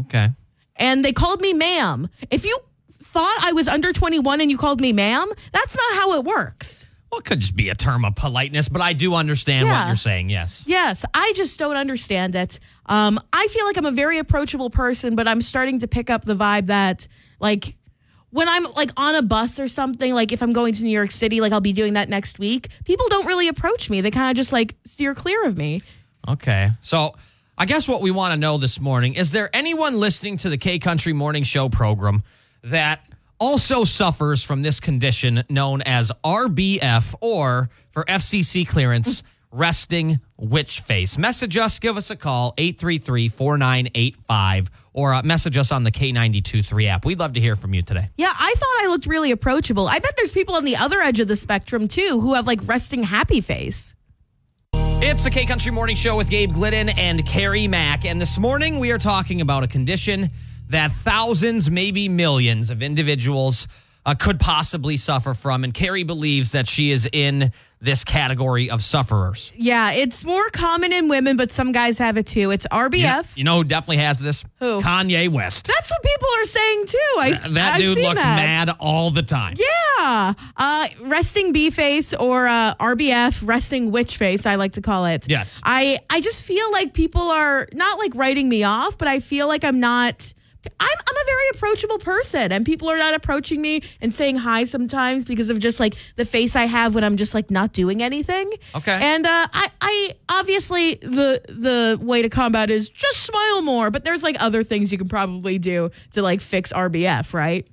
Okay.
And they called me ma'am. If you thought I was under 21 and you called me ma'am, that's not how it works.
Well, it could just be a term of politeness, but I do understand what you're saying. Yes.
Yes, I just don't understand it. Um, I feel like I'm a very approachable person, but I'm starting to pick up the vibe that, like, when I'm like on a bus or something, like if I'm going to New York City, like I'll be doing that next week, people don't really approach me. They kind of just like steer clear of me.
Okay. So I guess what we want to know this morning is there anyone listening to the K Country Morning Show program that also suffers from this condition known as RBF or for FCC clearance, resting witch face? Message us, give us a call, 833 4985, or uh, message us on the K92 3 app. We'd love to hear from you today.
Yeah, I thought I looked really approachable. I bet there's people on the other edge of the spectrum too who have like resting happy face.
It's the K Country Morning Show with Gabe Glidden and Carrie Mack. And this morning we are talking about a condition that thousands, maybe millions of individuals uh, could possibly suffer from. And Carrie believes that she is in this category of sufferers.
Yeah, it's more common in women, but some guys have it too. It's RBF.
You, you know who definitely has this?
Who?
Kanye West.
That's what people are saying too. I,
That
I've
dude looks
that.
mad all the time.
Yeah. Uh, resting bee face or uh, RBF, resting witch face, I like to call it.
Yes.
I, I just feel like people are not like writing me off, but I feel like I'm not. I'm, I'm a very approachable person, and people are not approaching me and saying hi sometimes because of just like the face I have when I'm just like not doing anything.
Okay.
And uh, I, I obviously the the way to combat is just smile more, but there's like other things you can probably do to like fix RBF, right?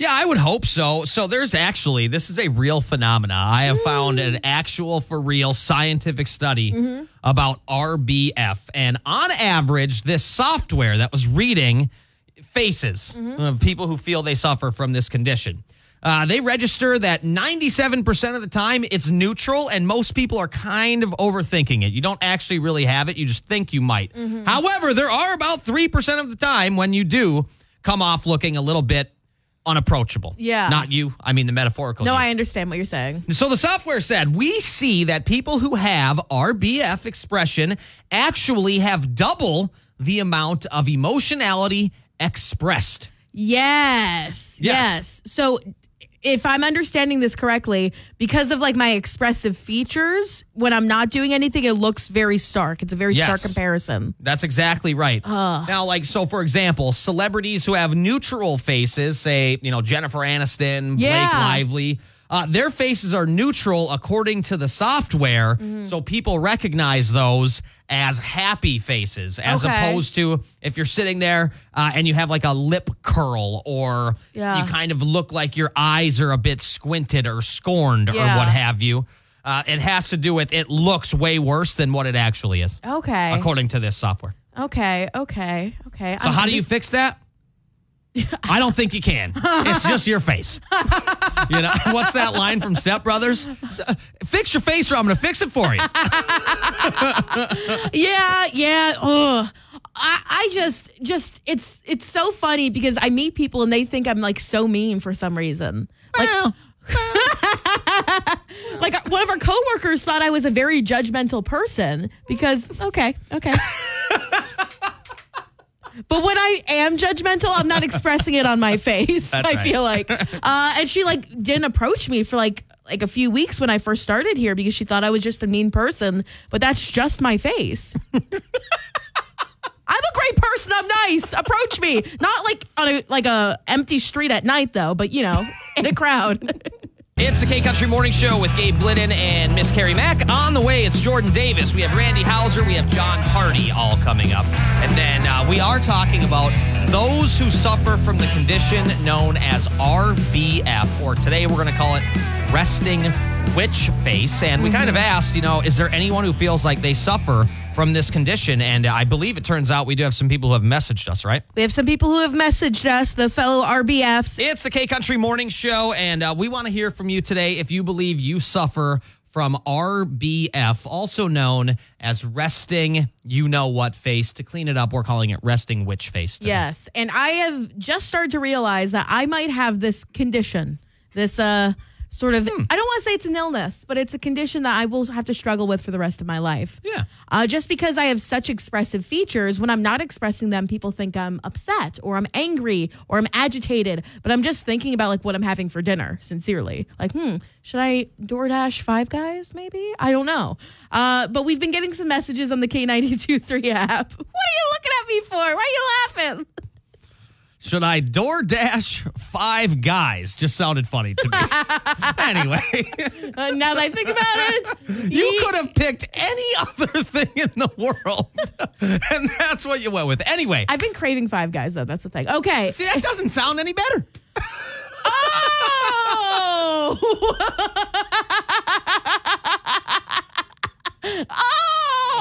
Yeah, I would hope so. So there's actually this is a real phenomena. I have found
Mm.
an actual for real scientific study
Mm-hmm.
about RBF and on average this software that was reading faces of people who feel they suffer from this condition. Uh, they register that 97% of the time it's neutral, and most people are kind of overthinking it. You don't actually really have it, you just think you might. However, there are about 3% of the time when you do come off looking a little bit unapproachable.
Yeah.
Not you, I mean the metaphorical.
No,
you.
I understand what you're saying.
So the software said we see that people who have RBF expression actually have double the amount of emotionality expressed.
Yes.
Yes.
Yes. So if I'm understanding this correctly, because of like my expressive features, when I'm not doing anything, it looks very stark. It's a very stark comparison.
That's exactly right. Now, like, so for example, celebrities who have neutral faces, say, you know, Jennifer Aniston,
Yeah.
Blake Lively, uh, their faces are neutral according to the software.
Mm-hmm.
So people recognize those as happy faces, as
Okay.
opposed to if you're sitting there uh, and you have like a lip curl or
Yeah.
you kind of look like your eyes are a bit squinted or scorned
Yeah.
or what have you. Uh, it has to do with it looks way worse than what it actually is,
Okay.
according to this software.
Okay. Okay. Okay.
So how do you fix that? I don't think you can. It's just your face. You know what's that line from Step Brothers? Uh, fix your face, or I'm going to fix it for you.
Yeah, yeah. Ugh. I, I just, just, it's, it's so funny because I meet people and they think I'm like so mean for some reason. Like, like one of our coworkers thought I was a very judgmental person because, okay, okay. But when I am judgmental, I'm not expressing it on my face.
That's
I
right.
feel like, uh, and she like didn't approach me for like like a few weeks when I first started here because she thought I was just a mean person. But that's just my face. I'm a great person. I'm nice. Approach me. Not like on a like a empty street at night though, but you know, in a crowd.
It's the K Country Morning Show with Gabe Glidden and Miss Carrie Mack. On the way, it's Jordan Davis. We have Randy Houser. We have Jon Pardi all coming up. And then uh, we are talking about those who suffer from the condition known as RBF, or today we're going to call it resting witch face. And we kind of asked, you know, is there anyone who feels like they suffer from this condition? And I believe it turns out we do have some people who have messaged us, right?
we have some people who have messaged us, the fellow RBFs.
It's the K Country Morning Show, and uh, we want to hear from you today if you believe you suffer from RBF, also known as resting you know what face. To clean it up, we're calling it resting witch face. today.
Yes, and I have just started to realize that I might have this condition, this uh sort of I don't want to say it's an illness, but it's a condition that I will have to struggle with for the rest of my life.
Yeah.
Uh, just because I have such expressive features, when I'm not expressing them, people think I'm upset or I'm angry or I'm agitated. But I'm just thinking about like what I'm having for dinner, sincerely. Like, hmm, should I DoorDash Five Guys? Maybe I don't know. Uh, but we've been getting some messages on the K923 app. What are you looking at me for? Why are you laughing?
Should I DoorDash five guys? Just sounded funny to me. anyway,
Uh, now that I think about it,
you
ye-
could have picked any other thing in the world, and that's what you went with. Anyway,
I've been craving Five Guys though. That's the thing. Okay.
see, that doesn't sound any better.
Oh. oh.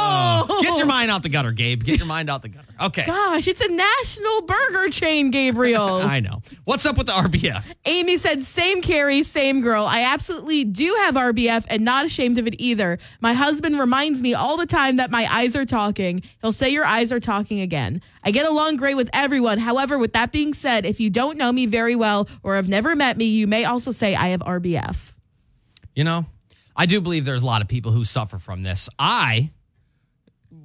Oh!
Get your mind out the gutter, Gabe. Get your mind out the gutter. Okay.
Gosh, it's a national burger chain, Gabriel.
I know. What's up with the RBF?
Amy said, same Carrie, same girl. I absolutely do have RBF and not ashamed of it either. My husband reminds me all the time that my eyes are talking. He'll say, Your eyes are talking again. I get along great with everyone. However, with that being said, if you don't know me very well or have never met me, you may also say I have RBF.
You know, I do believe there's a lot of people who suffer from this. I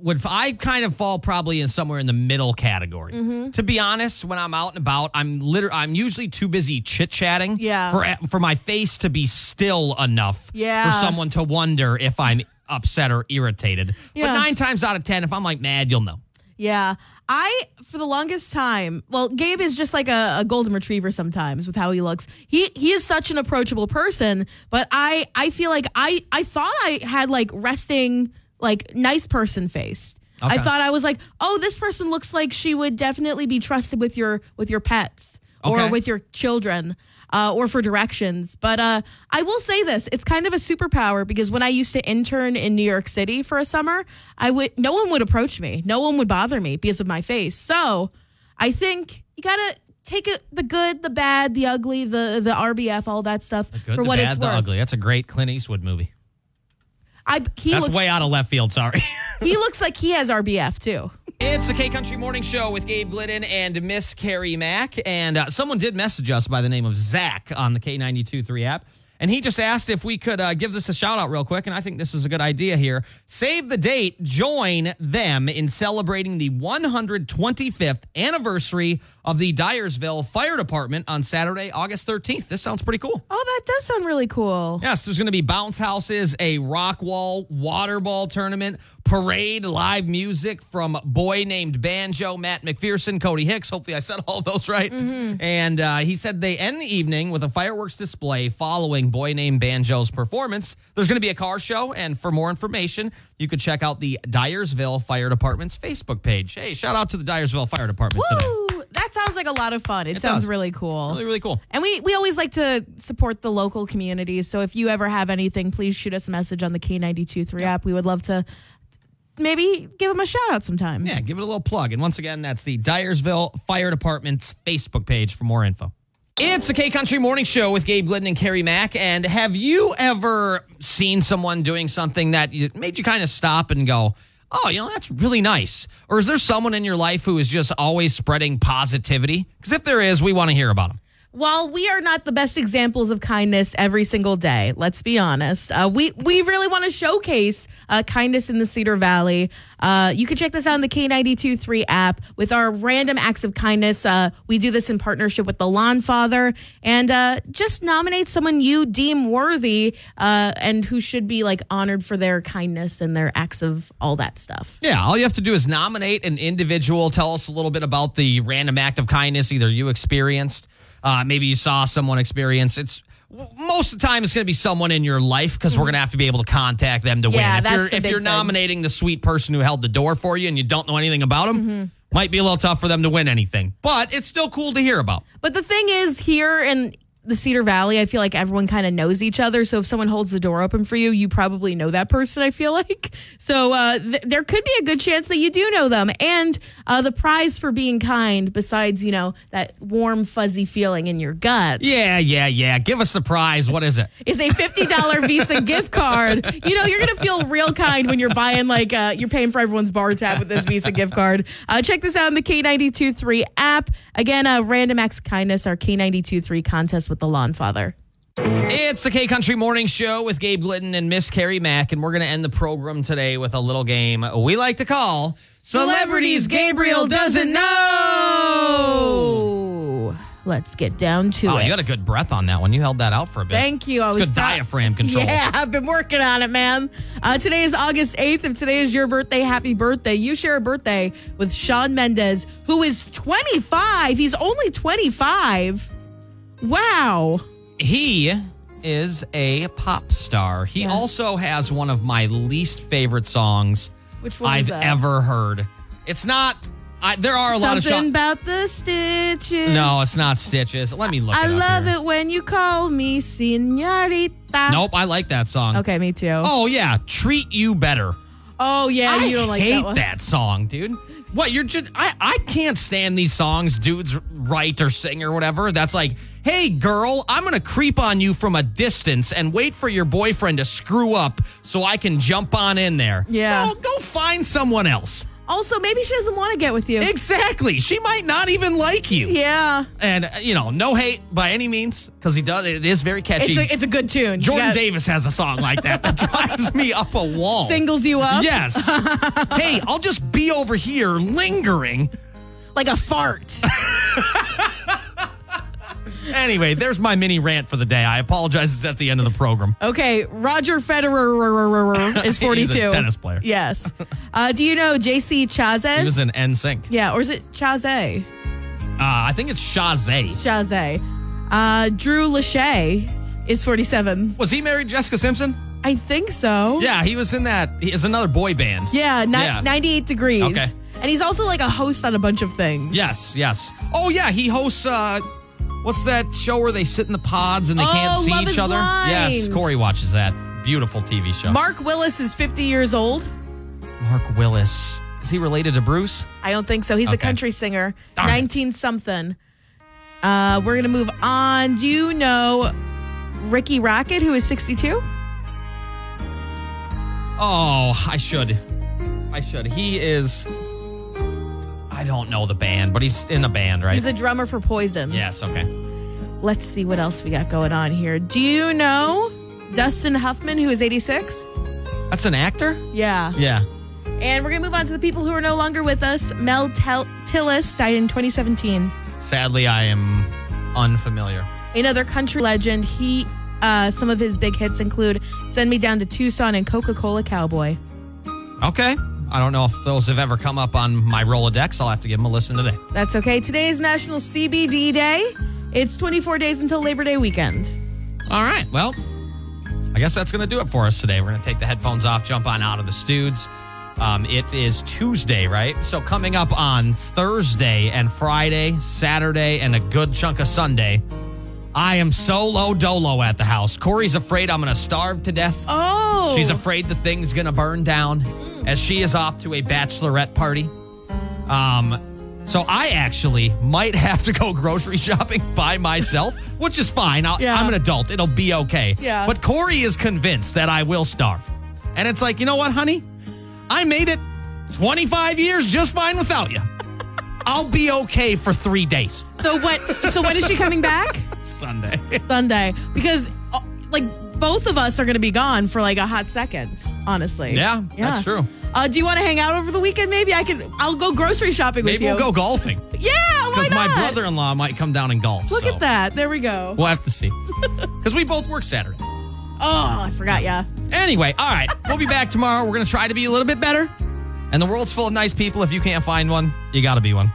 would I kind of fall probably in somewhere in the middle category.
Mm-hmm.
To be honest, when I'm out and about, I'm liter- I'm usually too busy chit-chatting
Yeah.
for for my face to be still enough
Yeah.
for someone to wonder if I'm upset or irritated.
Yeah.
But 9 times out of 10 if I'm like mad, you'll know.
Yeah. I, for the longest time, well, Gabe is just like a, a golden retriever sometimes with how he looks. He he is such an approachable person, but I I feel like I I thought I had like resting like nice person face. I thought I was like, oh, this person looks like she would definitely be trusted with your with your pets or
Okay.
with your children. Uh, or for directions. But uh, I will say this: it's kind of a superpower because when I used to intern in New York City for a summer, I would no one would approach me, no one would bother me because of my face. So I think you gotta take it the good, the bad, the ugly, the the RBF, all that stuff
Good,
for
the
what
bad,
it's
the
worth.
ugly. That's a great Clint Eastwood movie.
I he
That's
looks
way out of left field. Sorry.
he looks like he has RBF too.
It's the K Country Morning Show with Gabe Glidden and Miss Carrie Mack. And uh, someone did message us by the name of Zach on the K92 3 app. And he just asked if we could uh, give this a shout out real quick. And I think this is a good idea here. Save the date, join them in celebrating the 125th anniversary of the Dyersville Fire Department on Saturday, August 13th. This sounds pretty cool.
Oh, that does sound really cool.
Yes, there's going to be bounce houses, a rock wall, water ball tournament, parade, live music from boy named Banjo, Matt McPherson, Cody Hicks. Hopefully, I said all those right. And uh, he said they end the evening with a fireworks display following boy named Banjo's performance. There's going to be a car show, and for more information, you could check out the Dyersville Fire Department's Facebook page. Hey, shout out to the Dyersville Fire Department today.
That sounds like a lot of fun. It,
It
sounds
does.
really cool.
Really, really cool.
And we, we always like to support the local communities. So if you ever have anything, please shoot us a message on the K923 app. We would love to maybe give them a shout out sometime.
Yeah, give it a little plug. And once again, that's the Dyersville Fire Department's Facebook page for more info. It's a K Country Morning Show with Gabe Glidden and Carrie Mack. And have you ever seen someone doing something that you- made you kind of stop and go, oh, you know, that's really nice? Or is there someone in your life who is just always spreading positivity? Because if there is, we want to hear about them.
While we are not the best examples of kindness every single day, let's be honest, uh, we we really want to showcase uh, kindness in the Cedar Valley. Uh, you can check this out on the K92.3 app with our random acts of kindness. Uh, we do this in partnership with the Lawn Father, and uh, just nominate someone you deem worthy uh, and who should be like honored for their kindness and their acts of all that stuff.
Yeah, all you have to do is nominate an individual. Tell us a little bit about the random act of kindness either you experienced, uh, maybe you saw someone experience. It's most of the time it's going to be someone in your life because we're going to have to be able to contact them to
Yeah,
win. If you're if you're
thing.
nominating the sweet person who held the door for you and you don't know anything about them,
Mm-hmm.
might be a little tough for them to win anything. But it's still cool to hear about.
But the thing is, here in the Cedar Valley, I feel like everyone kind of knows each other. So if someone holds the door open for you, you probably know that person, I feel like. So uh, th- there could be a good chance that you do know them. And uh, the prize for being kind, besides, you know, that warm, fuzzy feeling in your gut,
Yeah, yeah, yeah. Give us the prize. What is it?
is a $50 Visa gift card. You know, you're going to feel real kind when you're buying, like, uh, you're paying for everyone's bar tab with this Visa gift card. Uh, check this out in the K92.3 app. Again, uh, Random Acts of Kindness, our K92.3 contest with the Lawn Father.
It's the K Country Morning Show with Gabe Glidden and Miss Carrie Mack, and we're going to end the program today with a little game we like to call Celebrities Gabriel Doesn't Know.
Let's get down to it.
Oh,
it.
you got a good breath on that one. You held that out for a bit.
Thank you. I
It's
was
good
proud-
diaphragm control.
Yeah, I've been working on it, man. Uh, today is August 8th. If today is your birthday, happy birthday. You share a birthday with Shawn Mendes, who is 25. He's only 25. Wow.
He is a pop star. He also has one of my least favorite songs
Which one
I've ever heard. It's not. I, there are a lot of
Something about the stitches.
No, it's not Stitches. Let me look.
I
it
love
here.
it when you call me senorita.
Nope, I like that song.
Okay, me too.
Oh yeah, treat you better.
Oh, yeah,
I
you don't like
hate
that
song, dude. What you're just I I can't stand these songs dudes write or sing or whatever. That's like, hey girl, I'm gonna creep on you from a distance and wait for your boyfriend to screw up so I can jump on in there.
Yeah.
No, go find someone else.
Also, maybe she doesn't want to get with you.
Exactly. She might not even like you.
yeah.
And uh, you know, no hate by any means, because he does. It is very catchy.
It's a, it's a good tune. You
Jordan
got-
Davis has a song like that that drives me up a wall.
singles you up
Yes. hey, I'll just be over here lingering.
like a fart.
Anyway, there's my mini rant for the day. I apologize. It's at the end of the program.
Okay, Roger Federer is 42.
He's a tennis player.
Yes. Uh, do you know JC Chasez?
He was in NSYNC.
yeah, or is it Chaze?
Uh, I think it's Shazay.
Chaze. Uh, Drew Lachey is 47.
Was he married to Jessica Simpson?
I think so.
Yeah, he was in that. He is another boy band.
Yeah, ni-
Yeah.
98 degrees.
Okay.
And he's also like a host on a bunch of things.
Yes, yes. Oh yeah, he hosts. uh What's that show where they sit in the pods and they can't
Oh,
see
Love
each other? Yes, Corey watches that. Beautiful TV show.
Mark Willis is 50 years old.
Mark Willis. Is he related to Bruce?
I don't think so. He's a country singer,
Darn it.
19 something. Uh, we're going to move on. Do you know Rikki Rockett, who is 62?
Oh, I should. I should. He is. I don't know the band, but he's in a band, right?
He's a drummer for Poison.
yes, okay.
Let's see what else we got going on here. Do you know Dustin Hoffman, who is 86?
That's an actor?
Yeah.
Yeah.
And we're going to move on to the people who are no longer with us. Mel Tel- Tillis died in 2017.
Sadly, I am unfamiliar.
Another country legend. He, uh, some of his big hits include "Send Me Down to Tucson" and "Coca-Cola Cowboy."
Okay. I don't know if those have ever come up on my Rolodex. I'll have to give them a listen today.
That's okay. Today is National CBD Day. It's 24 days until Labor Day weekend.
All right. Well, I guess that's going to do it for us today. We're going to take the headphones off, jump on out of the studs. Um, it is Tuesday, right? So coming up on Thursday and Friday, Saturday, and a good chunk of Sunday, I am solo dolo at the house. Corey's afraid I'm going to starve to death.
Oh,
She's afraid the thing's going to burn down as she is off to a bachelorette party. Um, so I actually might have to go grocery shopping by myself, which is fine. I'll,
Yeah.
I'm an adult. It'll be okay.
Yeah.
But Corey is convinced that I will starve. And it's like, you know what, honey? I made it 25 years just fine without you. I'll be okay for three days.
So what? So when is she coming back?
Sunday.
Sunday, because uh, like both of us are going to be gone for like a hot second. Honestly.
Yeah, that's true.
Uh, do you want to hang out over the weekend? Maybe I can. I'll go grocery shopping
Maybe
with you.
we'll go golfing
Yeah, why
because my
not?
brother-in-law might come down and golf.
Look
so
at that. There we go.
We'll have to see. Because we both work Saturday.
Oh, I forgot. Yeah.
Anyway, all right. We'll be back tomorrow. We're going to try to be a little bit better. And the world's full of nice people. If you can't find one, you got to be one.